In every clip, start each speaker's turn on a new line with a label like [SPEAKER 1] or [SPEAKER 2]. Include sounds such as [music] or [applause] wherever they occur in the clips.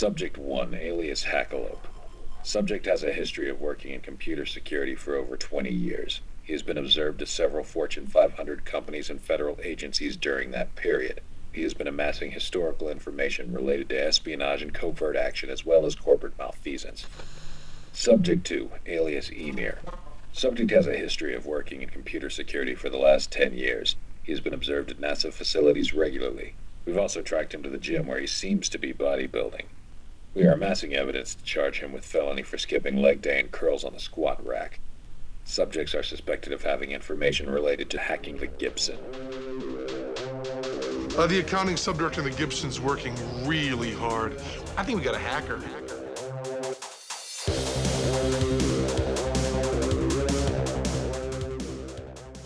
[SPEAKER 1] Subject 1, alias Hackalope. Subject has a history of working in computer security for over 20 years. He has been observed at several Fortune 500 companies and federal agencies during that period. He has been amassing historical information related to espionage and covert action as well as corporate malfeasance. Subject 2, alias Emir. Subject has a history of working in computer security for the last 10 years. He has been observed at NASA facilities regularly. We've also tracked him to the gym where he seems to be bodybuilding. We are amassing evidence to charge him with felony for skipping leg day and curls on the squat rack. Subjects are suspected of having information related to hacking the Gibson.
[SPEAKER 2] Uh, the accounting subdirector of the Gibson's working really hard. I think we got a hacker.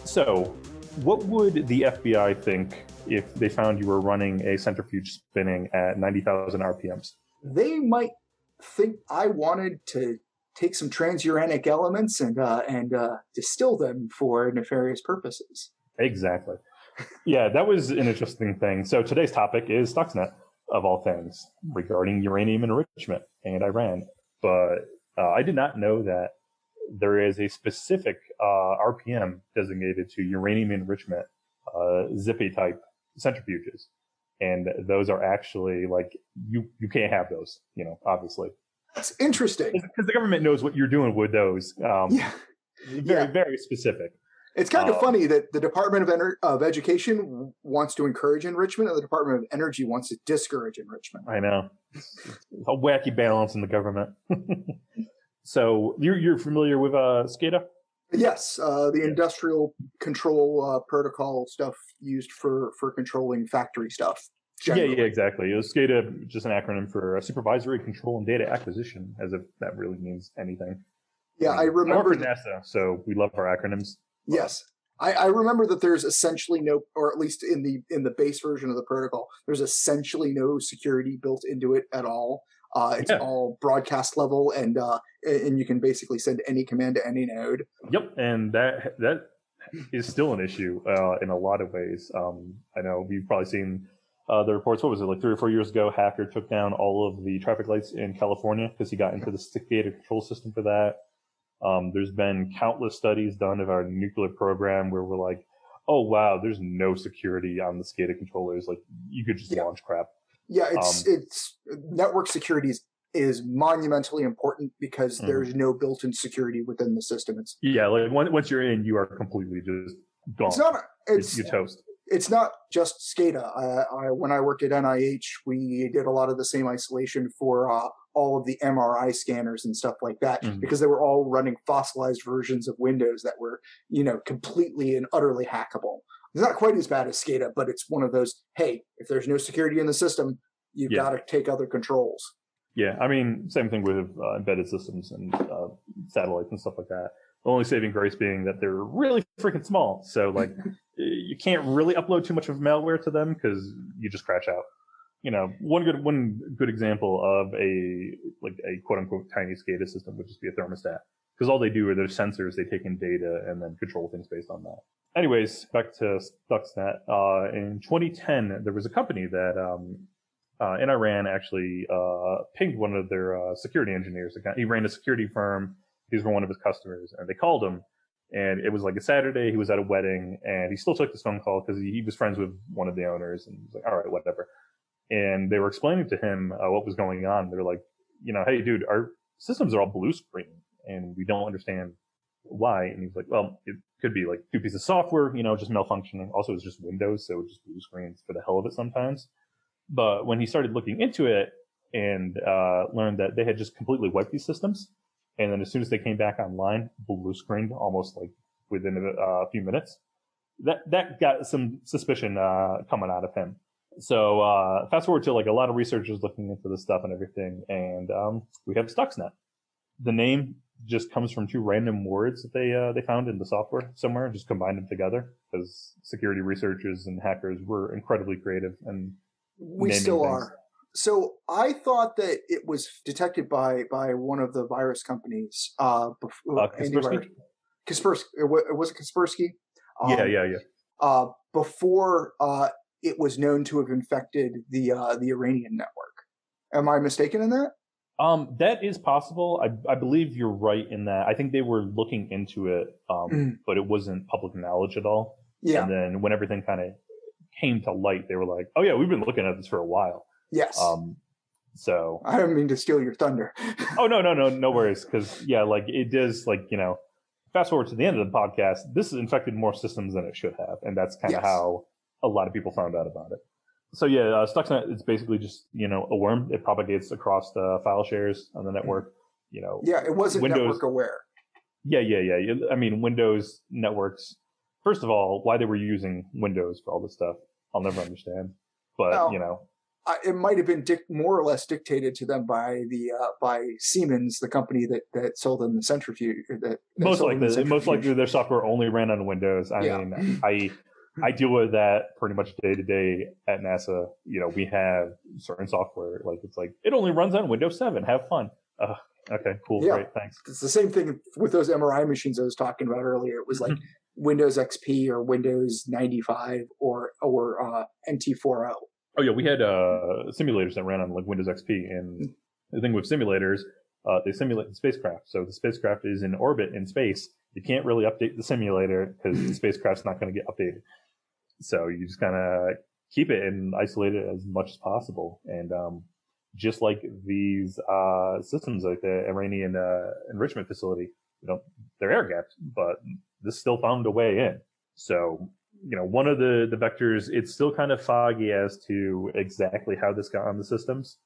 [SPEAKER 3] So, what would the FBI think if they found you were running a centrifuge spinning at 90,000 RPMs?
[SPEAKER 4] They might think I wanted to take some transuranic elements and uh, and uh, distill them for nefarious purposes.
[SPEAKER 3] Exactly. yeah, that was an interesting thing. So today's topic is Stuxnet, of all things, regarding uranium enrichment and Iran. But uh, I did not know that there is a specific uh, RPM designated to uranium enrichment uh, Zippe type centrifuges. And those are actually like, you, you can't have those, you know, obviously.
[SPEAKER 4] That's interesting.
[SPEAKER 3] Because the government knows what you're doing with those. Um,
[SPEAKER 4] Yeah.
[SPEAKER 3] Very,
[SPEAKER 4] Yeah.
[SPEAKER 3] very specific.
[SPEAKER 4] It's kind of
[SPEAKER 3] Uh,
[SPEAKER 4] funny that the Department of, Ener- of Education wants to encourage enrichment, and the Department of Energy wants to discourage enrichment.
[SPEAKER 3] I know. a wacky balance in the government. [laughs] so you're, you're familiar with uh, SCADA?
[SPEAKER 4] Yes, uh, the industrial control uh, protocol stuff used for for controlling factory stuff.
[SPEAKER 3] Yeah,
[SPEAKER 4] generally.
[SPEAKER 3] yeah, exactly. Uh, SCADA, just an acronym for uh, Supervisory Control and Data Acquisition, as if that really means anything.
[SPEAKER 4] Yeah, I
[SPEAKER 3] work
[SPEAKER 4] remember.
[SPEAKER 3] for NASA, so we love our acronyms.
[SPEAKER 4] Yes. I, I remember that there's essentially no, or at least in the in the base version of the protocol, there's essentially no security built into it at all. Uh, it's
[SPEAKER 3] Yeah.
[SPEAKER 4] all broadcast level, and uh, and you can basically send any command to any node.
[SPEAKER 3] Yep, and that that is still an issue uh, in a lot of ways. Um, I know you've probably seen uh, the reports. What was it like three or four years ago? Hacker took down all of the traffic lights in California because he got into the SCADA control system for that. Um, there's been countless studies done of our nuclear program where we're like, oh wow, there's no security on the SCADA controllers. Like you could just
[SPEAKER 4] Yeah.
[SPEAKER 3] launch crap.
[SPEAKER 4] Yeah, it's
[SPEAKER 3] Um,
[SPEAKER 4] it's network security is, is monumentally important because
[SPEAKER 3] Mhm.
[SPEAKER 4] there's no built-in security within the system. It's
[SPEAKER 3] Yeah, like once once you're in, you are completely just gone.
[SPEAKER 4] it's not
[SPEAKER 3] You're-
[SPEAKER 4] it's
[SPEAKER 3] you're toast.
[SPEAKER 4] It's not just SCADA. I, I, when I worked at NIH, we did a lot of the same isolation for uh, all of the MRI scanners and stuff like that
[SPEAKER 3] Mhm.
[SPEAKER 4] because they were all running fossilized versions of Windows that were, you know, completely and utterly hackable. It's not quite as bad as SCADA, but it's one of those. Hey, if there's no security in the system, you've
[SPEAKER 3] Yeah.
[SPEAKER 4] got to take other controls.
[SPEAKER 3] Yeah, I mean, same thing with uh, embedded systems and uh, satellites and stuff like that. The only saving grace being that they're really freaking small. So, like, [laughs] you can't really upload too much of malware to them because you just crash out. You know, one good one good example of a like a quote unquote tiny SCADA system would just be a thermostat because all they do are their sensors. They take in data and then control things based on that. Anyways, back to Stuxnet. Uh, in 2010, there was a company that um, uh, in Iran actually uh, pinged one of their uh, security engineers. He ran a security firm. These were one of his customers, and they called him. And it was like a Saturday. He was at a wedding, and he still took this phone call because he, he was friends with one of the owners, and he was like, "All right, whatever." And they were explaining to him uh, what was going on. They were like, "You know, hey, dude, our systems are all blue screen, and we don't understand why." And he's like, "Well, it could be like two pieces of software, you know, just malfunctioning. Also, it's just Windows, so just blue screens for the hell of it sometimes." But when he started looking into it and uh, learned that they had just completely wiped these systems, and then as soon as they came back online, blue screened almost like within a, a few minutes, that that got some suspicion uh, coming out of him. So uh, fast forward to like a lot of researchers looking into this stuff and everything, and um, we have Stuxnet. The name just comes from two random words that they uh, they found in the software somewhere, just combined them together because security researchers and hackers were incredibly creative and
[SPEAKER 4] We still
[SPEAKER 3] things.
[SPEAKER 4] are. So I thought that it was detected by by one of the virus companies. Uh, before,
[SPEAKER 3] Uh, Kaspersky?
[SPEAKER 4] Kaspersky. It wa- Was it Kaspersky?
[SPEAKER 3] yeah,
[SPEAKER 4] Um,
[SPEAKER 3] yeah, yeah.
[SPEAKER 4] uh, before uh, it was known to have infected the uh, the Iranian network, Am I mistaken in that?
[SPEAKER 3] Um, that is possible. I, I believe you're right in that. I think they were looking into it, um,
[SPEAKER 4] Mm.
[SPEAKER 3] but it wasn't public knowledge at all.
[SPEAKER 4] Yeah.
[SPEAKER 3] And then when everything kind of came to light, they were like, "Oh yeah, we've been looking at this for a while."
[SPEAKER 4] Yes.
[SPEAKER 3] Um, so
[SPEAKER 4] I don't mean to steal your thunder. [laughs]
[SPEAKER 3] oh no, no, no, no worries. Because yeah, like it does, like you know, fast forward to the end of the podcast, this has infected more systems than it should have, and that's kind of
[SPEAKER 4] Yes.
[SPEAKER 3] how a lot of people found out about it. So yeah, uh, Stuxnet is basically just you know a worm. It propagates across the file shares on the network. You know,
[SPEAKER 4] yeah, it wasn't
[SPEAKER 3] Windows-
[SPEAKER 4] network aware.
[SPEAKER 3] yeah, yeah, yeah. I mean, Windows networks. First of all, why they were using Windows for all this stuff, I'll never understand. But
[SPEAKER 4] Well,
[SPEAKER 3] you know,
[SPEAKER 4] It might have been dic- more or less dictated to them by the uh, by Siemens, the company that, that sold them the centrifuge. That, that
[SPEAKER 3] most likely,
[SPEAKER 4] the
[SPEAKER 3] most likely, their software only ran on Windows. I
[SPEAKER 4] Yeah.
[SPEAKER 3] mean, I I deal with that pretty much day to day at NASA. You know, we have certain software like it's like it only runs on Windows 7. Have fun. Uh, okay, cool,
[SPEAKER 4] Yeah.
[SPEAKER 3] great, thanks.
[SPEAKER 4] It's the same thing with those MRI machines I was talking about earlier. It was like [laughs] Windows XP or Windows 95 or or uh, NT40.
[SPEAKER 3] Oh yeah, we had uh, simulators that ran on like Windows XP, and the thing with simulators, uh, they simulate the spacecraft. So the spacecraft is in orbit in space. You can't really update the simulator because the [laughs] spacecraft's not going to get updated. So you just kind of keep it and isolate it as much as possible. And um, just like these uh, systems, like the Iranian uh, enrichment facility, you know, they're air gapped, but this still found a way in. So you know, one of the, the vectors, it's still kind of foggy as to exactly how this got on the systems.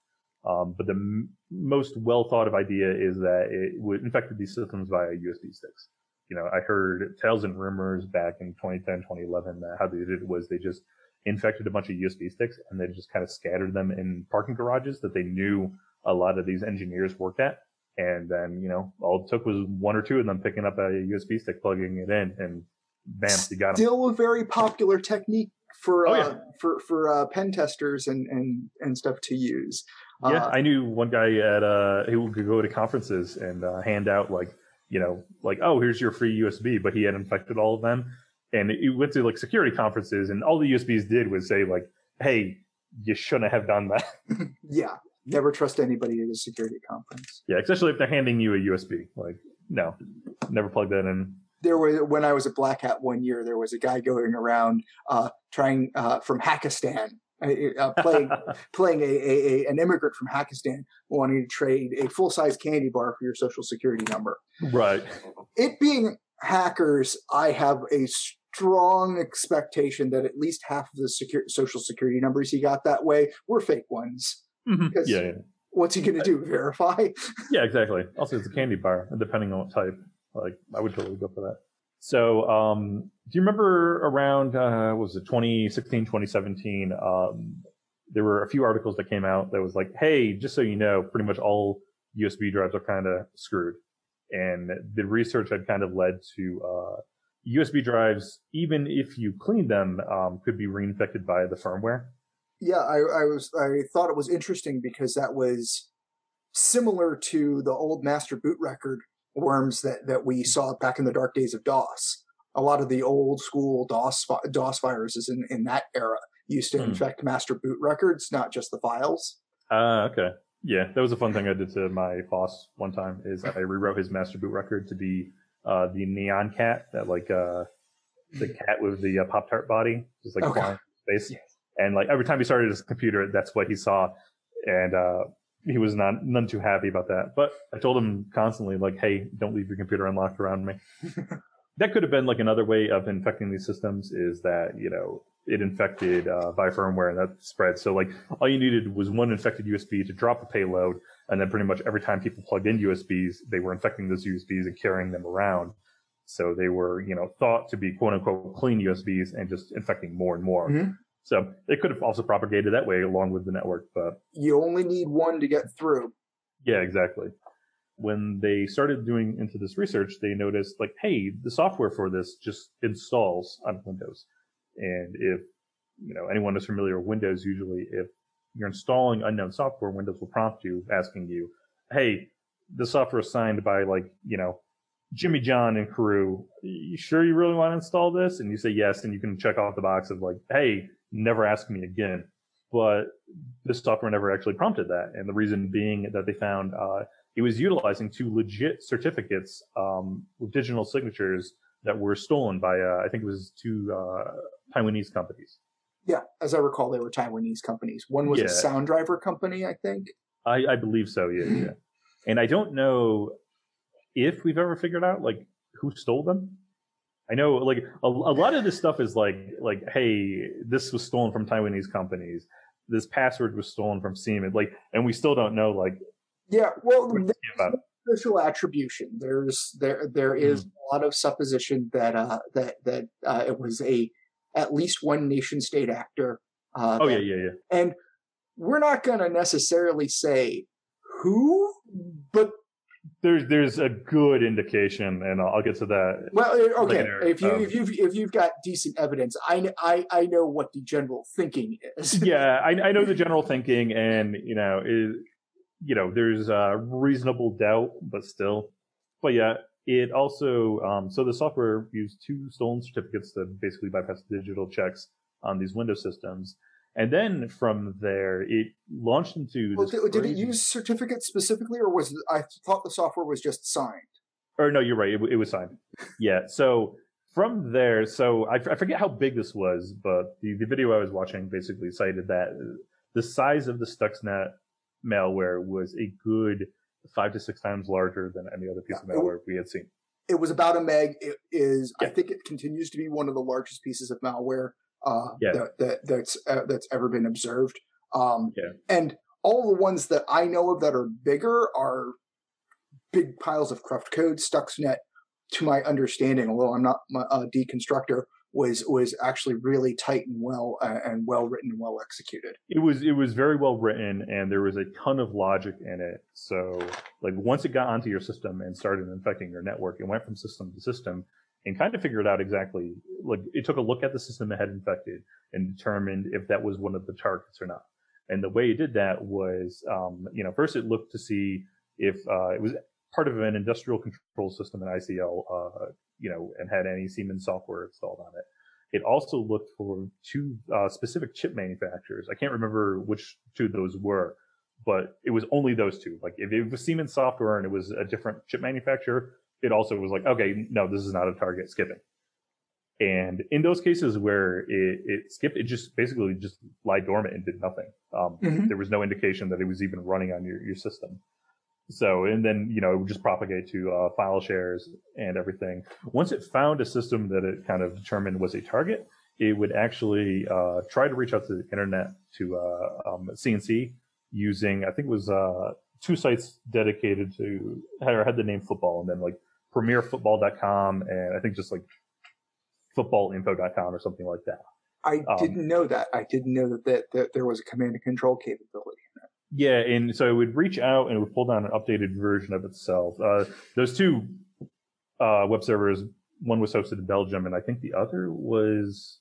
[SPEAKER 3] Um, but the m- most well thought of idea is that it would infected these systems via USB sticks. You know, I heard tales and rumors back in 2010, 2011 that how they did it was they just infected a bunch of USB sticks and they just kind of scattered them in parking garages that they knew a lot of these engineers worked at. And then, you know, all it took was one or two of them picking up a USB stick, plugging it in, and bam, you got.
[SPEAKER 4] Still a very popular technique for
[SPEAKER 3] Oh,
[SPEAKER 4] uh,
[SPEAKER 3] yeah.
[SPEAKER 4] for for uh, pen testers and and and stuff to use.
[SPEAKER 3] Yeah,
[SPEAKER 4] Uh,
[SPEAKER 3] I knew one guy at uh who could go to conferences and uh, hand out like you know like oh here's your free USB, but he had infected all of them, and he went to like security conferences and all the USBs did was say like hey you shouldn't have done that. [laughs]
[SPEAKER 4] yeah, never trust anybody at a security conference.
[SPEAKER 3] yeah, especially if they're handing you a USB. Like no, never plug that in.
[SPEAKER 4] There was when I was at Black Hat one year, there was a guy going around uh, trying uh, from Hakistan, uh, playing [laughs] playing a, a, a an immigrant from Hakistan wanting to trade a full size candy bar for your social security number.
[SPEAKER 3] right.
[SPEAKER 4] It being hackers, I have a strong expectation that at least half of the secure, social security numbers he got that way were fake ones. Because
[SPEAKER 3] Yeah, yeah,
[SPEAKER 4] what's he going to do? Verify?
[SPEAKER 3] yeah, exactly. Also, it's a candy bar, depending on what type. Like, I would totally go for that. So, um, do you remember around, uh, what was it 2016, 2017? Um, there were a few articles that came out that was like, hey, just so you know, pretty much all USB drives are kind of screwed. And the research had kind of led to, uh, USB drives, even if you clean them, um, could be reinfected by the firmware.
[SPEAKER 4] Yeah, I, I was. I thought it was interesting because that was similar to the old master boot record worms that that we saw back in the dark days of DOS. A lot of the old school DOS DOS viruses in, in that era used to
[SPEAKER 3] Hmm.
[SPEAKER 4] infect master boot records, not just the files.
[SPEAKER 3] Ah, okay. Yeah, that was a fun thing I did to my boss one time. Is I rewrote his master boot record to be uh, the Nyan Cat, that like uh, the cat with the uh, pop tart body, just like
[SPEAKER 4] Okay.
[SPEAKER 3] flying in space. And like every time he started his computer, that's what he saw, and uh, he was not none too happy about that. But I told him constantly, like, "Hey, don't leave your computer unlocked around me." [laughs] that could have been like another way of infecting these systems. Is that you know it infected uh, by firmware and that spread. So like all you needed was one infected USB to drop a payload, and then pretty much every time people plugged in USBs, they were infecting those USBs and carrying them around. So they were, you know, thought to be quote unquote clean USBs and just infecting more and more.
[SPEAKER 4] Mhm.
[SPEAKER 3] So it could have also propagated that way along with the network, but
[SPEAKER 4] You only need one to get through.
[SPEAKER 3] yeah, exactly. When they started doing into this research, they noticed like, hey, the software for this just installs on Windows. And if you know anyone is familiar with Windows, usually if you're installing unknown software, Windows will prompt you asking you, hey, the software is signed by like, you know, Jimmy John and crew. You sure you really want to install this? And you say yes, and you can check off the box of like, hey, never ask me again. but this software never actually prompted that. And the reason being that they found uh, it was utilizing two legit certificates um, with digital signatures that were stolen by, uh, I think it was two uh, Taiwanese companies.
[SPEAKER 4] Yeah, as I recall, they were Taiwanese companies. One was a
[SPEAKER 3] Yeah.
[SPEAKER 4] sound driver company, I think.
[SPEAKER 3] I, I believe so, yeah, yeah. [laughs] And I don't know if we've ever figured out like who stole them. I know like a, a lot of this stuff is like like hey, this was stolen from Taiwanese companies. This password was stolen from Siemens. Like, and we still don't know like
[SPEAKER 4] Yeah, well,
[SPEAKER 3] what to about
[SPEAKER 4] official attribution. There's there there is a lot of supposition that uh that that uh, it was a at least one nation state actor. Uh,
[SPEAKER 3] Oh yeah, yeah, yeah.
[SPEAKER 4] and we're not going to necessarily say who, but
[SPEAKER 3] There's there's a good indication, and I'll, I'll get to that.
[SPEAKER 4] well, okay.
[SPEAKER 3] Later,
[SPEAKER 4] If you
[SPEAKER 3] um,
[SPEAKER 4] if you've if you've got decent evidence, I I I know what the general thinking is. [laughs]
[SPEAKER 3] yeah, I, I know the general thinking, and you know, is you know, there's a reasonable doubt, but still, but yeah, it also um, so the software used two stolen certificates to basically bypass digital checks on these Windows systems, and then from there, it launched into
[SPEAKER 4] Well, did, did it use certificates specifically, or was it, I thought the software was just signed?
[SPEAKER 3] or no, you're right. It, it was signed. Yeah. So from there, so I, I forget how big this was, but the, the video I was watching basically cited that uh, the size of the Stuxnet malware was a good five to six times larger than any other piece
[SPEAKER 4] Yeah,
[SPEAKER 3] of
[SPEAKER 4] it
[SPEAKER 3] malware we had seen.
[SPEAKER 4] It was about a meg. It is. I think it continues to be one of the largest pieces of malware uh,
[SPEAKER 3] Yeah.
[SPEAKER 4] that, that that's uh, that's ever been observed. Um,
[SPEAKER 3] Yeah.
[SPEAKER 4] And all the ones that I know of that are bigger are big piles of cruft code. Stuxnet, to my understanding, although I'm not my- a deconstructor, was was actually really tight and well uh, and well written and well executed.
[SPEAKER 3] It was it was very well written, and there was a ton of logic in it. So like once it got onto your system and started infecting your network, it went from system to system and kind of figured out exactly like it took a look at the system it had infected and determined if that was one of the targets or not. And the way it did that was, um, you know, first it looked to see if uh, it was part of an industrial control system in ICL, uh, you know, and had any Siemens software installed on it. It also looked for two uh, specific chip manufacturers. I can't remember which two those were, but it was only those two. Like if it was Siemens software and it was a different chip manufacturer, it also was like, okay, no, this is not a target, skipping. And in those cases where it, it skipped, it just basically just lied dormant and did nothing. Um,
[SPEAKER 4] Mhm.
[SPEAKER 3] There was no indication that it was even running on your, your system. So, and then, you know, it would just propagate to uh, file shares and everything. Once it found a system that it kind of determined was a target, it would actually uh, try to reach out to the internet to uh, um, CNC using, I think it was uh, two sites dedicated to, had, or had the name football and then like premierfootball.com and I think just like footballinfo.com or something like that.
[SPEAKER 4] I
[SPEAKER 3] Um,
[SPEAKER 4] didn't know that. I didn't know that, that that there was a command and control capability.
[SPEAKER 3] Yeah, and so it would reach out and it would pull down an updated version of itself. Uh, those two uh, web servers, one was hosted in Belgium, and I think the other was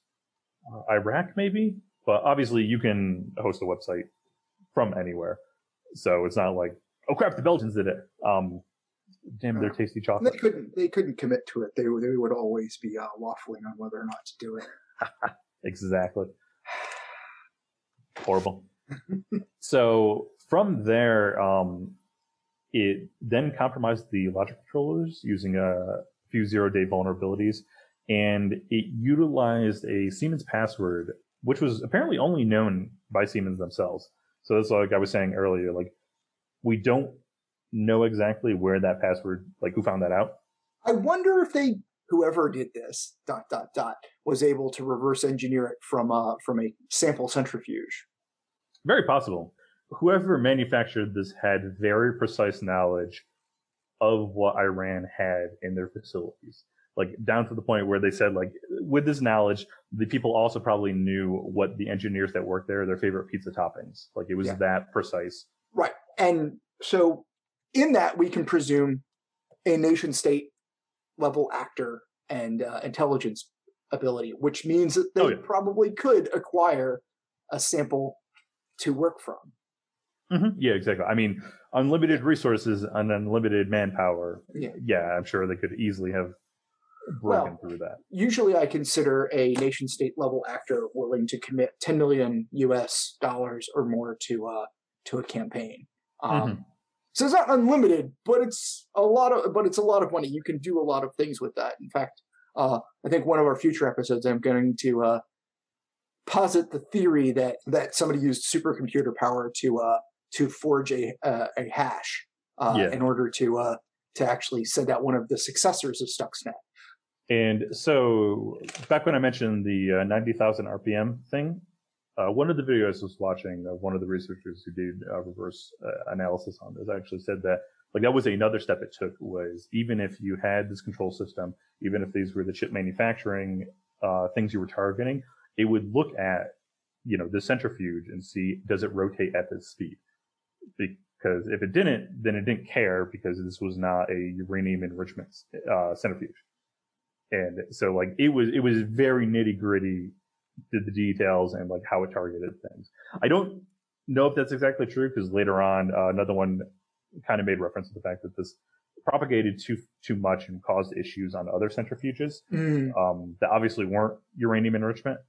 [SPEAKER 3] uh, Iraq, maybe. But obviously, you can host a website from anywhere, so it's not like, oh crap, the Belgians did it. Um, damn, their tasty chocolate.
[SPEAKER 4] they couldn't they couldn't commit to it. They would- they would always be uh, waffling on whether or not to do it. [laughs]
[SPEAKER 3] Exactly. Horrible. [laughs] so from there, um, it then compromised the logic controllers using a few zero day vulnerabilities, and it utilized a Siemens password, which was apparently only known by Siemens themselves. So that's like I was saying earlier, like we don't know exactly where that password, like who found that out.
[SPEAKER 4] I wonder if they whoever did this dot dot dot was able to reverse engineer it from uh from a sample centrifuge.
[SPEAKER 3] Very possible. Whoever manufactured this had very precise knowledge of what Iran had in their facilities. Like down to the point where they said, like, with this knowledge, the people also probably knew what the engineers that worked there, their favorite pizza toppings. Like it was
[SPEAKER 4] Yeah.
[SPEAKER 3] that precise.
[SPEAKER 4] Right. And so in that we can presume a nation state level actor and uh, intelligence ability, which means that they
[SPEAKER 3] Oh, yeah.
[SPEAKER 4] probably could acquire a sample to work from.
[SPEAKER 3] Yeah, exactly. I mean, unlimited resources and unlimited manpower.
[SPEAKER 4] Yeah.
[SPEAKER 3] Yeah, I'm sure they could easily have broken
[SPEAKER 4] Well,
[SPEAKER 3] through that.
[SPEAKER 4] Usually, I consider a nation state level actor willing to commit 10 million U.S. dollars or more to uh to a campaign. Um,
[SPEAKER 3] Mhm.
[SPEAKER 4] So it's not unlimited, but it's a lot of but it's a lot of money. You can do a lot of things with that. In fact, uh, I think one of our future episodes, I'm going to uh, posit the theory that that somebody used supercomputer power to uh, to forge a uh, a hash uh,
[SPEAKER 3] Yeah.
[SPEAKER 4] in order to uh, to actually send out one of the successors of Stuxnet.
[SPEAKER 3] And so back when I mentioned the uh, 90,000 RPM thing, uh, one of the videos I was watching of one of the researchers who did uh, reverse uh, analysis on this actually said that like that was another step it took was even if you had this control system, even if these were the chip manufacturing uh, things you were targeting, it would look at you know the centrifuge and see does it rotate at this speed? Because if it didn't, then it didn't care because this was not a uranium enrichment uh, centrifuge. And so like it was it was very nitty gritty did the details and like how it targeted things. I don't know if that's exactly true because later on uh, another one kind of made reference to the fact that this propagated too too much and caused issues on other centrifuges. Um, that obviously weren't uranium enrichment.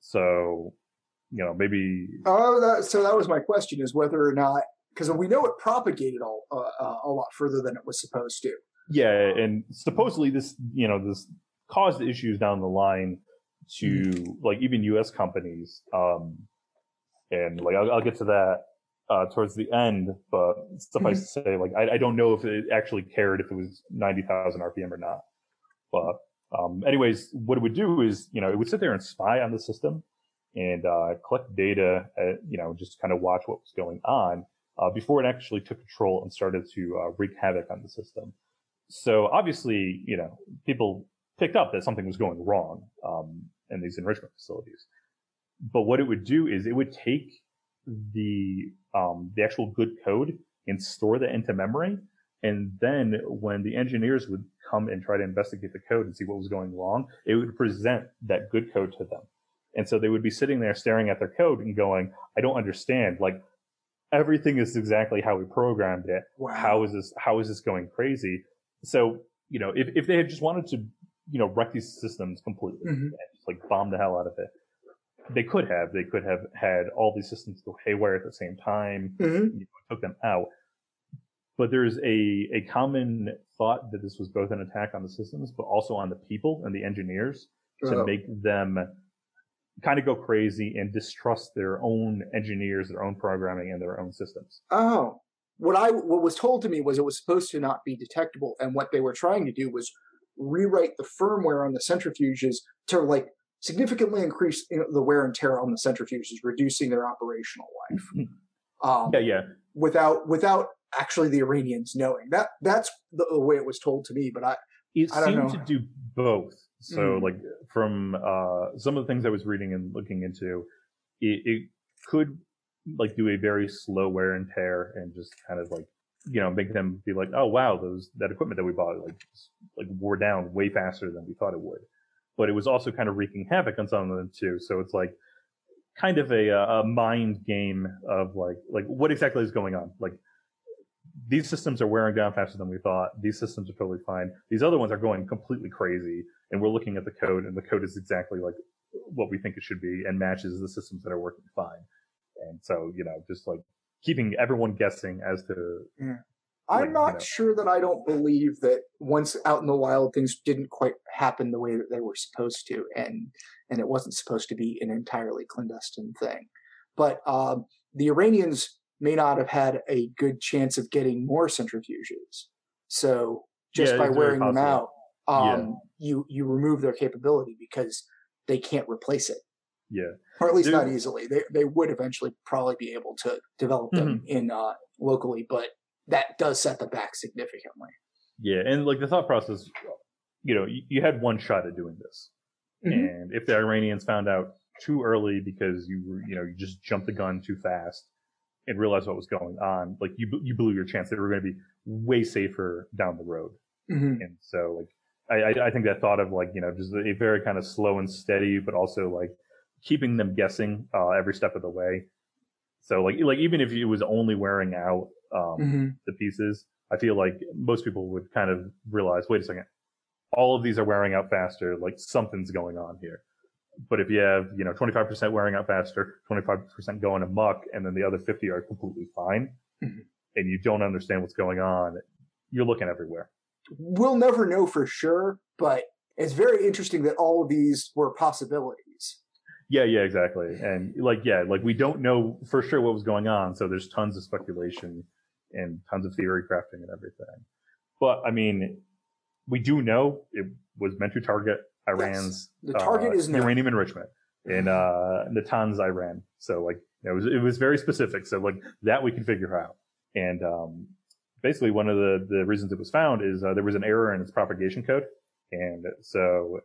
[SPEAKER 3] So you know maybe
[SPEAKER 4] Oh, that, so that was my question: is whether or not because we know it propagated all, uh, uh, a lot further than it was supposed to.
[SPEAKER 3] Yeah, and supposedly this, you know, this caused issues down the line to like even U.S. companies. Um, and like I'll, I'll get to that uh, towards the end, but suffice to say, like I, I don't know if it actually cared if it was ninety thousand RPM or not. But um, anyways, what it would do is, you know, it would sit there and spy on the system and uh, collect data, uh, you know, just kind of watch what was going on uh, before it actually took control and started to uh, wreak havoc on the system. So obviously, you know, people picked up that something was going wrong um, in these enrichment facilities. But what it would do is it would take the um, the actual good code and store that into memory. And then when the engineers would come and try to investigate the code and see what was going wrong, it would present that good code to them. And so they would be sitting there staring at their code and going, I don't understand. Like everything is exactly how we programmed it.
[SPEAKER 4] Wow.
[SPEAKER 3] How is this, how is this going crazy? So, you know, if, if they had just wanted to, you know, wreck these systems completely
[SPEAKER 4] Mhm.
[SPEAKER 3] and like bomb the hell out of it, they could have, they could have had all these systems go haywire at the same time,
[SPEAKER 4] Mhm.
[SPEAKER 3] you know, took them out. But there's a, a common thought that this was both an attack on the systems, but also on the people and the engineers to
[SPEAKER 4] Oh.
[SPEAKER 3] make them kind of go crazy and distrust their own engineers, their own programming, and their own systems.
[SPEAKER 4] Oh, what I what was told to me was it was supposed to not be detectable, and what they were trying to do was rewrite the firmware on the centrifuges to like significantly increase the wear and tear on the centrifuges, reducing their operational life. Um,
[SPEAKER 3] Yeah, yeah.
[SPEAKER 4] without without actually the Iranians knowing that that's the, the way it was told to me. But I
[SPEAKER 3] It
[SPEAKER 4] I
[SPEAKER 3] seemed to do both. So,
[SPEAKER 4] Mm.
[SPEAKER 3] like from uh, some of the things I was reading and looking into, it, it could like do a very slow wear and tear and just kind of like you know make them be like, oh wow, those that equipment that we bought like like wore down way faster than we thought it would. But it was also kind of wreaking havoc on some of them too. So it's like kind of a uh, a mind game of like like what exactly is going on like these systems are wearing down faster than we thought. These systems are totally fine. These other ones are going completely crazy. And we're looking at the code and the code is exactly like what we think it should be and matches the systems that are working fine. And so, you know, just like keeping everyone guessing as to,
[SPEAKER 4] I'm
[SPEAKER 3] Like, you
[SPEAKER 4] not
[SPEAKER 3] know.
[SPEAKER 4] sure that I don't believe that once out in the wild things didn't quite happen the way that they were supposed to, and and it wasn't supposed to be an entirely clandestine thing. But um, the Iranians may not have had a good chance of getting more centrifuges. So just
[SPEAKER 3] Yeah,
[SPEAKER 4] by wearing them out, um, you you remove their capability because they can't replace it,
[SPEAKER 3] yeah.
[SPEAKER 4] or at least not easily. They they would eventually probably be able to develop them
[SPEAKER 3] Mm-hmm.
[SPEAKER 4] in uh, locally, but that does set the back significantly.
[SPEAKER 3] Yeah. And like the thought process, you know, you, you had one shot at doing this.
[SPEAKER 4] Mhm.
[SPEAKER 3] And if the Iranians found out too early because you were, you know, you just jumped the gun too fast and realized what was going on, like you, you blew your chance. They were going to be way safer down the road.
[SPEAKER 4] Mhm.
[SPEAKER 3] And so like, I, I, I think that thought of like, you know, just a very kind of slow and steady, but also like keeping them guessing, uh, every step of the way. So like, like even if it was only wearing out, um,
[SPEAKER 4] Mhm.
[SPEAKER 3] the pieces, I feel like most people would kind of realize, wait a second, all of these are wearing out faster. Like something's going on here. But if you have, you know, 25% wearing out faster, 25% going amok, and then the other 50 are completely fine,
[SPEAKER 4] Mhm.
[SPEAKER 3] and you don't understand what's going on, you're looking everywhere.
[SPEAKER 4] We'll never know for sure, but it's very interesting that all of these were possibilities.
[SPEAKER 3] Yeah, yeah, exactly. And like, yeah, like we don't know for sure what was going on. So there's tons of speculation and tons of theory crafting and everything. But I mean, we do know it was meant to target Iran's
[SPEAKER 4] The target
[SPEAKER 3] uh,
[SPEAKER 4] is known.
[SPEAKER 3] uranium enrichment in uh, Natanz, Iran. So like it was it was very specific. So like that we can figure out. And um, basically, one of the the reasons it was found is uh, there was an error in its propagation code, and so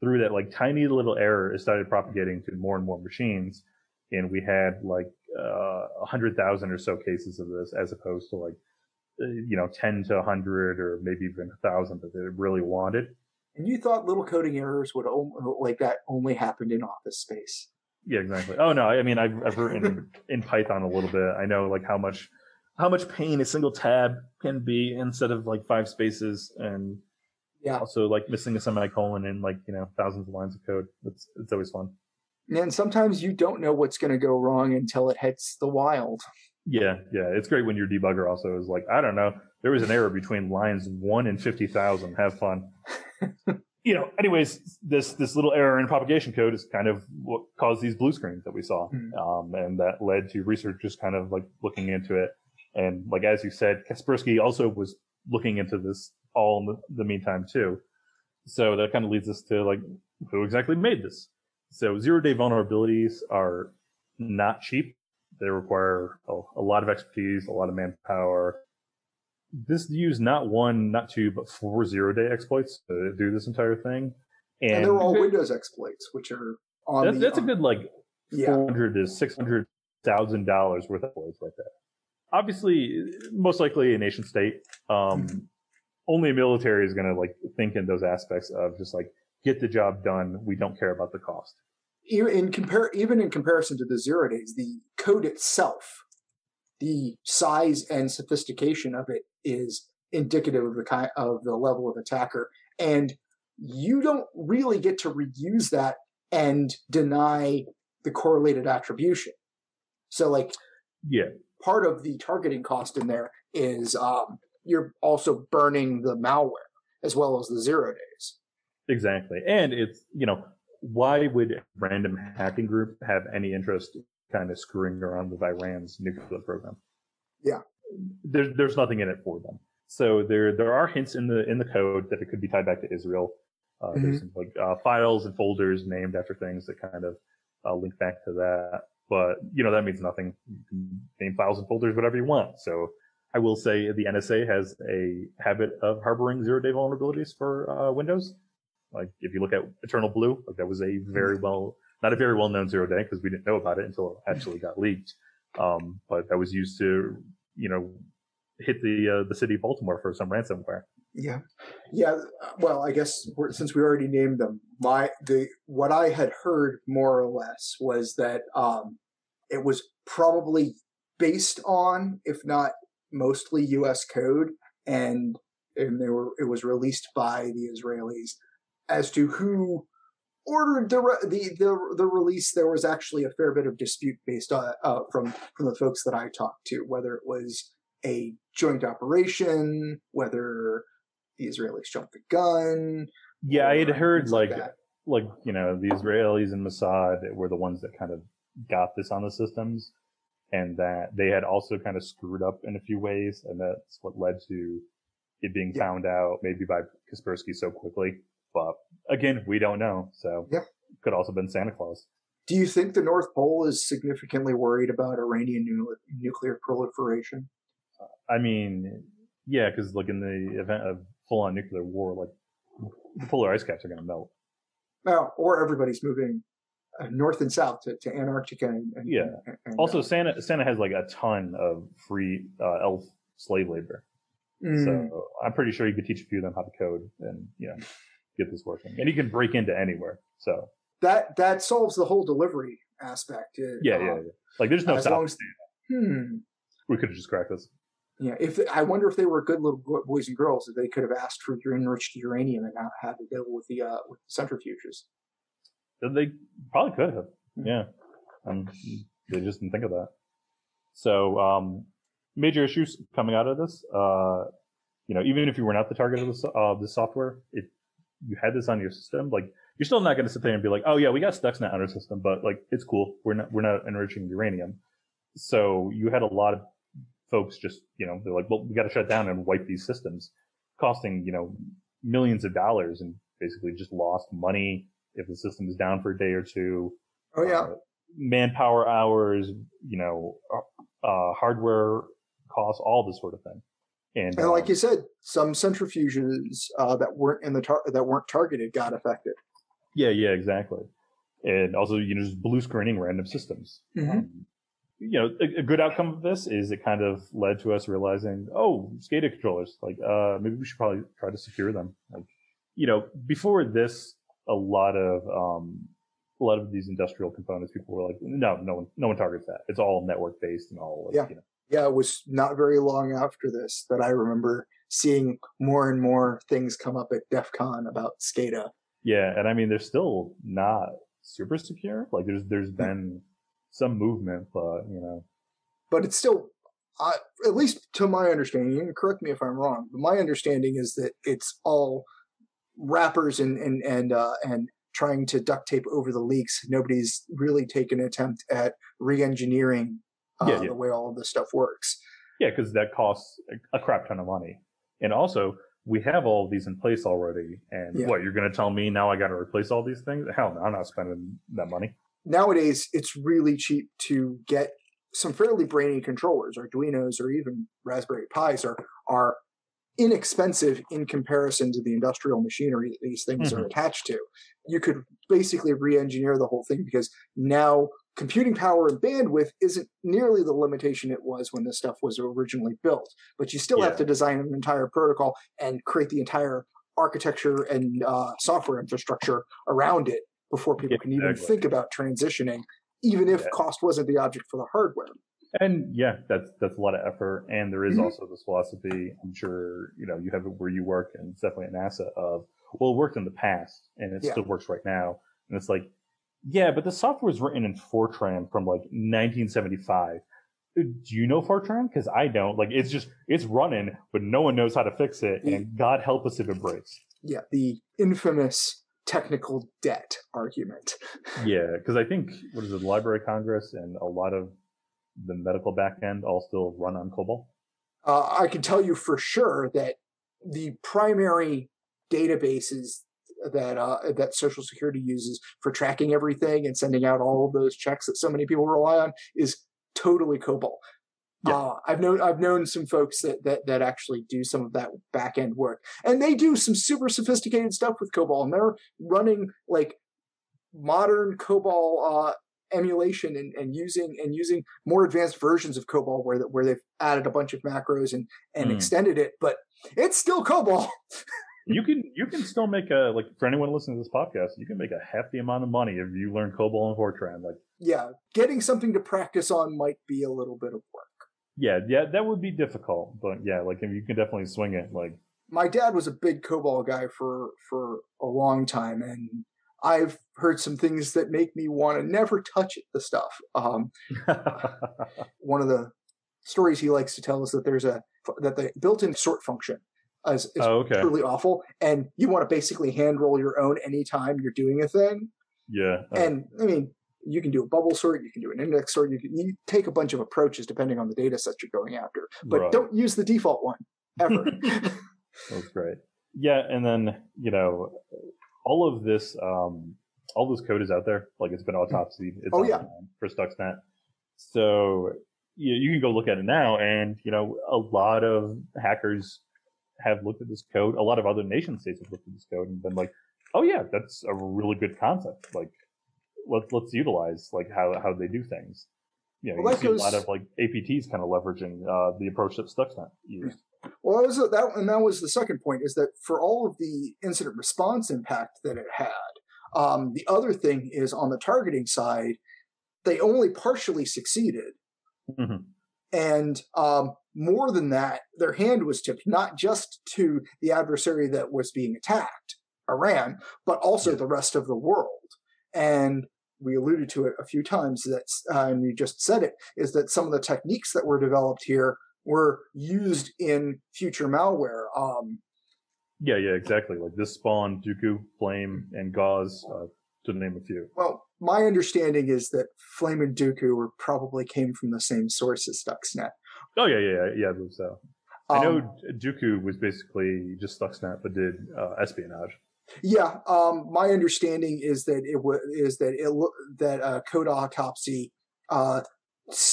[SPEAKER 3] through that like tiny little error, it started propagating to more and more machines, and we had like uh, a hundred thousand or so cases of this, as opposed to like uh, you know ten to a hundred or maybe even a thousand that they really wanted.
[SPEAKER 4] And you thought little coding errors would o- like that only happened in office space.
[SPEAKER 3] Yeah, exactly. Oh no, I mean I've I've written [laughs] in Python a little bit. I know like how much how much pain a single tab can be instead of like five spaces and
[SPEAKER 4] Yeah.
[SPEAKER 3] also like missing a semicolon in like you know thousands of lines of code. It's it's always fun.
[SPEAKER 4] And sometimes you don't know what's going to go wrong until it hits the wild.
[SPEAKER 3] Yeah, yeah. It's great when your debugger also is like, I don't know, there was an error between lines one and fifty thousand. Have fun. [laughs] you know, anyways, this this little error in propagation code is kind of what caused these blue screens that we saw,
[SPEAKER 4] Mhm.
[SPEAKER 3] um, and that led to researchers kind of like looking into it. And like as you said, Kaspersky also was looking into this all in the, the meantime too. So that kind of leads us to like who exactly made this. So zero day vulnerabilities are not cheap. They require a, a lot of expertise, a lot of manpower. This used not one, not two, but four zero day exploits to do this entire thing. And,
[SPEAKER 4] And, they're all Windows exploits, which are on
[SPEAKER 3] that's,
[SPEAKER 4] the.
[SPEAKER 3] that's a good like
[SPEAKER 4] Yeah.
[SPEAKER 3] four hundred to six hundred thousand dollars worth of exploits like that. Obviously, most likely a nation state. Um, only a military is going to like think in those aspects of just like get the job done. We don't care about the cost.
[SPEAKER 4] even in compare even in comparison to the zero days, the code itself, the size and sophistication of it is indicative of the kind of the level of attacker, and you don't really get to reuse that and deny the correlated attribution. So, like
[SPEAKER 3] Yeah,
[SPEAKER 4] part of the targeting cost in there is um, you're also burning the malware as well as the zero days.
[SPEAKER 3] Exactly. And it's, you know, why would a random hacking group have any interest in kind of screwing around with Iran's nuclear program?
[SPEAKER 4] Yeah.
[SPEAKER 3] There's there's nothing in it for them. So there there are hints in the in the code that it could be tied back to Israel. Uh, There's some like uh, files and folders named after things that kind of uh, link back to that. But you know that means nothing. You can name files and folders whatever you want. So I will say the NSA has a habit of harboring zero day vulnerabilities for uh, Windows. Like if you look at Eternal Blue, like that was a very well, not a very well known zero day because we didn't know about it until it actually got leaked. Um, but that was used to, you know, hit the uh, the city of Baltimore for some ransomware.
[SPEAKER 4] Yeah, yeah. Well, I guess we're, since we already named them, my the what I had heard more or less was that um, it was probably based on, if not mostly, U.S. code, and and they were it was released by the Israelis. As to who ordered the re- the the, the release, there was actually a fair bit of dispute based on uh, from from the folks that I talked to, whether it was a joint operation, whether the Israelis jumped the gun.
[SPEAKER 3] Yeah, I had heard
[SPEAKER 4] things
[SPEAKER 3] like like you know the Israelis and Mossad were the ones that kind of got this on the systems, and that they had also kind of screwed up in a few ways, and that's what led to it being
[SPEAKER 4] Yeah.
[SPEAKER 3] found out maybe by Kaspersky so quickly. But again, we don't know. So
[SPEAKER 4] Yeah.
[SPEAKER 3] could also been Santa Claus.
[SPEAKER 4] Do you think the North Pole is significantly worried about Iranian nu- nuclear proliferation?
[SPEAKER 3] I mean, yeah, because like in the event of full on nuclear war, like the polar ice caps are going to melt.
[SPEAKER 4] Well, or everybody's moving uh, north and south to, to Antarctica. And, and
[SPEAKER 3] Yeah.
[SPEAKER 4] and- and,
[SPEAKER 3] Also,
[SPEAKER 4] uh,
[SPEAKER 3] Santa Santa has like a ton of free uh, elf slave labor.
[SPEAKER 4] mm,
[SPEAKER 3] So I'm pretty sure you could teach a few of them how to code and you know get this working. And you can break into anywhere. So
[SPEAKER 4] that that solves the whole delivery aspect. uh,
[SPEAKER 3] yeah, yeah,
[SPEAKER 4] um,
[SPEAKER 3] yeah. Like there's no
[SPEAKER 4] as
[SPEAKER 3] stop.
[SPEAKER 4] as- Hmm.
[SPEAKER 3] We could have just cracked this.
[SPEAKER 4] Yeah, if I wonder if they were good little boys and girls, if they could have asked for your enriched uranium and not had to deal with the uh, with the centrifuges.
[SPEAKER 3] They probably could have. Yeah, um, they just didn't think of that. So, um, major issues coming out of this. Uh, you know, even if you were not the target of the, uh, the software, if you had this on your system, like you're still not going to sit there and be like, oh yeah, we got Stuxnet on our system, but like it's cool. We're not we're not enriching uranium. So you had a lot of folks just you know they're like, well, we got to shut down and wipe these systems, costing you know millions of dollars and basically just lost money if the system is down for a day or two.
[SPEAKER 4] Oh yeah,
[SPEAKER 3] uh, manpower hours, you know, uh, uh hardware costs, all this sort of thing.
[SPEAKER 4] And, and like um, you said, some centrifuges uh, that weren't in the tar- that weren't targeted got affected.
[SPEAKER 3] Yeah, yeah, exactly. And also, you know, just blue screening random systems.
[SPEAKER 4] Mm-hmm. Um,
[SPEAKER 3] you know, a, a, good outcome of this is it kind of led to us realizing, oh, SCADA controllers, like, uh, maybe we should probably try to secure them. Like, you know, before this, a lot of, um, a lot of these industrial components, people were like, no, no one, no one targets that. It's all network based and all. Like,
[SPEAKER 4] yeah.
[SPEAKER 3] You know.
[SPEAKER 4] Yeah. It was not very long after this that I remember seeing more and more things come up at DEF CON about SCADA
[SPEAKER 3] yeah, and I mean, they're still not super secure. Like there's there's been some movement, but you know,
[SPEAKER 4] but it's still, uh, at least to my understanding. And correct me if I'm wrong, but my understanding is that it's all wrappers and and and uh, and trying to duct tape over the leaks. Nobody's really taken an attempt at re-engineering uh, yeah, yeah. the way all of this stuff works.
[SPEAKER 3] Yeah, because that costs a crap ton of money, and also we have all of these in place already. And yeah. what, you're going to tell me now I got to replace all these things? Hell no, I'm not spending that money.
[SPEAKER 4] Nowadays, it's really cheap to get some fairly brainy controllers, Arduinos, or even Raspberry Pis are, are inexpensive in comparison to the industrial machinery that these things mm-hmm. are attached to. You could basically re engineer the whole thing because now computing power and bandwidth isn't nearly the limitation it was when this stuff was originally built. But you still yeah. have to design an entire protocol and create the entire architecture and uh, software infrastructure around it before people can even think about transitioning, even if yeah. cost wasn't the object for the hardware.
[SPEAKER 3] And yeah, that's that's a lot of effort. And there is mm-hmm. also this philosophy. I'm sure you know you have it where you work, and it's definitely an asset of well, it worked in the past, and it still works right now. And it's like yeah, but the software was written in Fortran from like 1975. Do you know Fortran? Because I don't. Like, it's just it's running, but no one knows how to fix it, and God help us if it breaks.
[SPEAKER 4] Yeah, the infamous technical debt argument. [laughs]
[SPEAKER 3] yeah, because I think what is it, the Library of Congress and a lot of the medical backend all still run on COBOL.
[SPEAKER 4] Uh, I can tell you for sure that the primary databases that uh, that Social Security uses for tracking everything and sending out all of those checks that so many people rely on is totally COBOL. Yeah. Uh, I've known I've known some folks that, that that actually do some of that back end work, and they do some super sophisticated stuff with COBOL, and they're running like modern COBOL uh, emulation and, and using and using more advanced versions of COBOL where that where they've added a bunch of macros and and mm. extended it, but it's still COBOL. [laughs]
[SPEAKER 3] you can you can still make a like for anyone listening to this podcast, you can make a hefty amount of money if you learn COBOL and Fortran. Like
[SPEAKER 4] yeah, getting something to practice on might be a little bit of work.
[SPEAKER 3] Yeah, yeah, that would be difficult, but yeah, like you can definitely swing it. Like
[SPEAKER 4] my dad was a big COBOL guy for for a long time, and I've heard some things that make me want to never touch the stuff. Um, [laughs] one of the stories he likes to tell is that there's a that the built-in sort function is, is oh, okay. truly awful. And you want to basically hand roll your own anytime you're doing a thing.
[SPEAKER 3] Yeah.
[SPEAKER 4] Uh, and I mean, you can do a bubble sort, you can do an index sort, you can you take a bunch of approaches depending on the data set you're going after. But right. don't use the default one ever. [laughs] [laughs]
[SPEAKER 3] That's great. Yeah, and then, you know, all of this um all this code is out there. Like it's been autopsied. It's
[SPEAKER 4] oh, yeah.
[SPEAKER 3] for Stuxnet. So you, you can go look at it now and, you know, a lot of hackers have looked at this code. A lot of other nation states have looked at this code and been like, "Oh yeah, that's a really good concept. Like, let's let's utilize like how how they do things." You know, well, you see goes... a lot of like APTs kind of leveraging uh, the approach that Stuxnet used.
[SPEAKER 4] Well, that was that, and that was the second point is that for all of the incident response impact that it had, um, the other thing is on the targeting side, they only partially succeeded.
[SPEAKER 3] Mm-hmm.
[SPEAKER 4] And um, more than that, their hand was tipped not just to the adversary that was being attacked, Iran, but also
[SPEAKER 3] Yeah.
[SPEAKER 4] the rest of the world. And we alluded to it a few times that, uh, and you just said it, is that some of the techniques that were developed here were used in future malware. Um,
[SPEAKER 3] Yeah, yeah, exactly. Like this spawn, Duqu, Flame, and Gauss, uh, to name a few.
[SPEAKER 4] well, my understanding is that Flame and Duqu were probably came from the same source as Stuxnet.
[SPEAKER 3] Oh yeah, yeah, yeah, yeah I believe so. I
[SPEAKER 4] Um,
[SPEAKER 3] know Duqu was basically just Stuxnet, but did uh, espionage.
[SPEAKER 4] Yeah, um, my understanding is that it was is that it that uh, code autopsy, uh,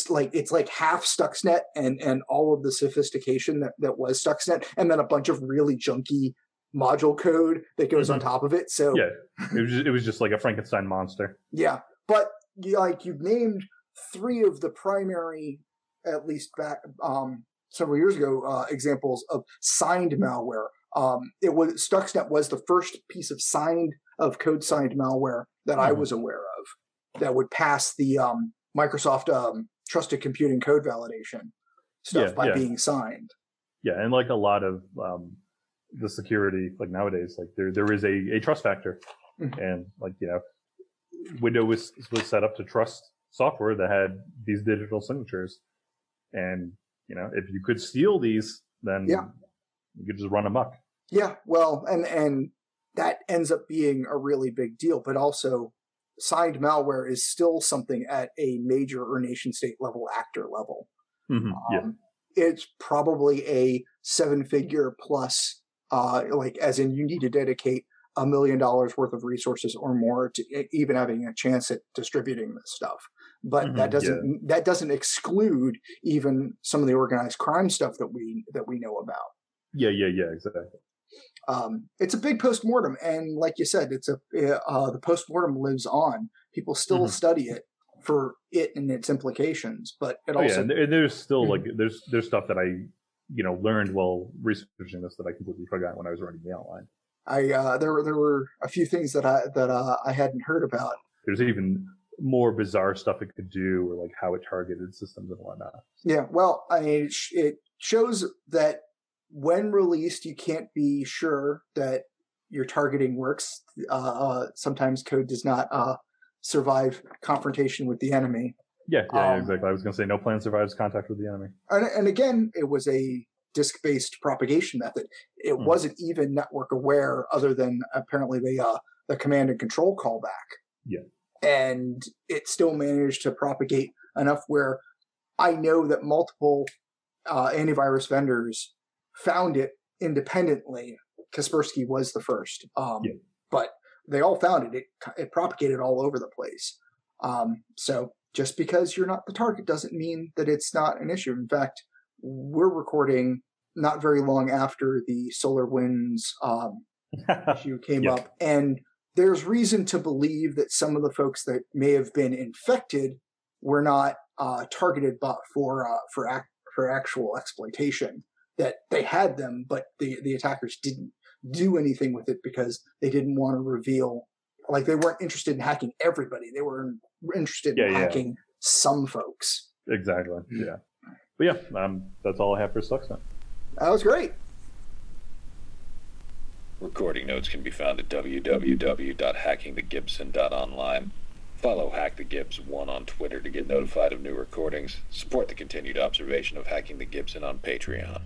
[SPEAKER 4] like it's like half Stuxnet and and all of the sophistication that that was Stuxnet, and then a bunch of really junky module code that goes on top of it. So
[SPEAKER 3] Yeah, it was just, it was just like a Frankenstein monster.
[SPEAKER 4] yeah, but like you've named three of the primary, at least back um, several years ago, uh, examples of signed malware. Um, it was Stuxnet was the first piece of signed of code signed malware that I
[SPEAKER 3] Mhm.
[SPEAKER 4] was aware of that would pass the um, Microsoft um, trusted computing code validation stuff
[SPEAKER 3] Yeah,
[SPEAKER 4] by
[SPEAKER 3] yeah.
[SPEAKER 4] being signed.
[SPEAKER 3] Yeah, and like a lot of um, the security, like nowadays, like there there is a, a trust factor,
[SPEAKER 4] Mhm.
[SPEAKER 3] and like you know, Windows was was set up to trust software that had these digital signatures, and you know, if you could steal these, then
[SPEAKER 4] Yeah.
[SPEAKER 3] you could just run amok.
[SPEAKER 4] Yeah, well, and and that ends up being a really big deal, but also signed malware is still something at a major or nation state level actor level.
[SPEAKER 3] Mhm, Yeah,
[SPEAKER 4] Um, it's probably a seven figure plus, uh, like as in you need to dedicate a million dollars worth of resources or more to even having a chance at distributing this stuff. But that
[SPEAKER 3] Mhm,
[SPEAKER 4] doesn't that doesn't exclude even some of the organized crime stuff that we that we know about.
[SPEAKER 3] yeah, yeah, yeah, exactly.
[SPEAKER 4] Um, it's a big postmortem, and like you said, it's a uh, the postmortem lives on. People still
[SPEAKER 3] Mhm.
[SPEAKER 4] study it for it and its implications, but it
[SPEAKER 3] Oh yeah,
[SPEAKER 4] also
[SPEAKER 3] and there- there's still
[SPEAKER 4] Mhm.
[SPEAKER 3] like there's there's stuff that I you know learned while researching this that I completely forgot when I was writing the outline.
[SPEAKER 4] I uh, there were there were a few things that I that uh, I hadn't heard about.
[SPEAKER 3] There's even more bizarre stuff it could do, or like how it targeted systems and whatnot.
[SPEAKER 4] Yeah, well, I mean, it, sh- it shows that when released, you can't be sure that your targeting works. Uh, uh, sometimes code does not uh, survive confrontation with the enemy.
[SPEAKER 3] Yeah, yeah,
[SPEAKER 4] Um,
[SPEAKER 3] exactly. I was gonna say no plan survives contact with the enemy.
[SPEAKER 4] And, and again, it was a disk-based propagation method. It
[SPEAKER 3] Hmm.
[SPEAKER 4] wasn't even network aware, other than apparently the uh, the command and control callback.
[SPEAKER 3] Yeah.
[SPEAKER 4] And it still managed to propagate enough where I know that multiple uh, antivirus vendors found it independently. Kaspersky was the first, um,
[SPEAKER 3] Yeah.
[SPEAKER 4] but they all found it. It it propagated all over the place. Um, so just because you're not the target doesn't mean that it's not an issue. In fact, we're recording not very long after the Solar Winds um, [laughs] issue came
[SPEAKER 3] Yeah.
[SPEAKER 4] up, and there's reason to believe that some of the folks that may have been infected were not uh, targeted but for uh, for for actual exploitation. That they had them, but the the attackers didn't do anything with it because they didn't want to reveal. Like they weren't interested in hacking everybody; they were interested
[SPEAKER 3] Yeah,
[SPEAKER 4] in
[SPEAKER 3] yeah.
[SPEAKER 4] hacking some folks.
[SPEAKER 3] exactly. Yeah. But yeah, um, that's all I have for Stuxnet.
[SPEAKER 4] That was great.
[SPEAKER 1] Recording notes can be found at www.hackingthegibson.online. Follow Hack the Gibson on Twitter to get notified of new recordings. Support the continued observation of Hacking the Gibson on Patreon.